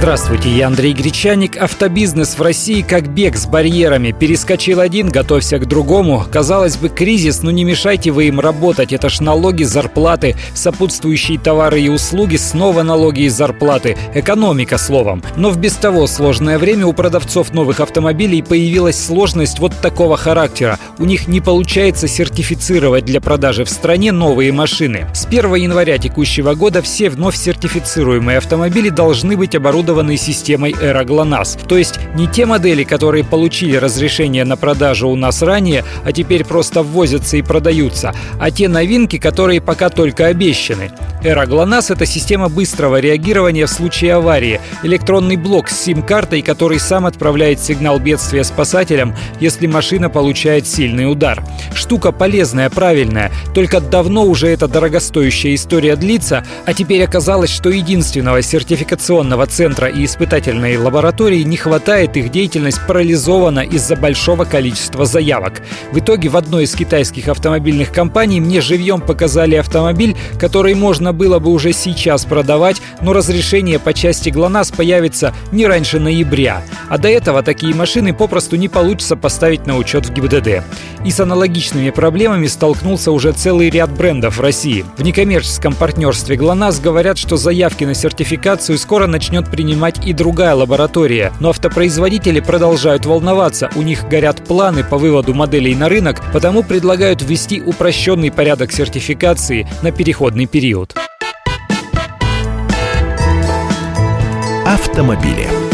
Здравствуйте, я Андрей Гречаник. Автобизнес в России как бег с барьерами. Перескочил один, готовься к другому. Казалось бы, кризис, но не мешайте вы им работать. Это ж налоги, зарплаты, сопутствующие товары и услуги, снова налоги и зарплаты. Экономика, словом. Но в без того сложное время у продавцов новых автомобилей появилась сложность вот такого характера. У них не получается сертифицировать для продажи в стране новые машины. С 1 января текущего года все вновь сертифицируемые автомобили должны быть оборудованы оборудованный системой Era GLONASS. То есть не те модели, которые получили разрешение на продажу у нас ранее, а теперь просто ввозятся и продаются, а те новинки, которые пока только обещаны. Era GLONASS — это система быстрого реагирования в случае аварии, электронный блок с сим-картой, который сам отправляет сигнал бедствия спасателям, если машина получает сильный удар. Штука полезная, правильная, только давно уже эта дорогостоящая история длится, а теперь оказалось, что единственного сертификационного центра центра и испытательной лаборатории не хватает, их деятельность парализована из-за большого количества заявок. В итоге в одной из китайских автомобильных компаний мне живьем показали автомобиль, который можно было бы уже сейчас продавать, но разрешение по части ГЛОНАСС появится не раньше ноября. А до этого такие машины попросту не получится поставить на учет в ГИБДД. И с аналогичными проблемами столкнулся уже целый ряд брендов в России. В некоммерческом партнерстве ГЛОНАСС говорят, что заявки на сертификацию скоро начнет принимать принимать и другая лаборатория. Но автопроизводители продолжают волноваться, у них горят планы по выводу моделей на рынок, потому предлагают ввести упрощенный порядок сертификации на переходный период. Автомобили.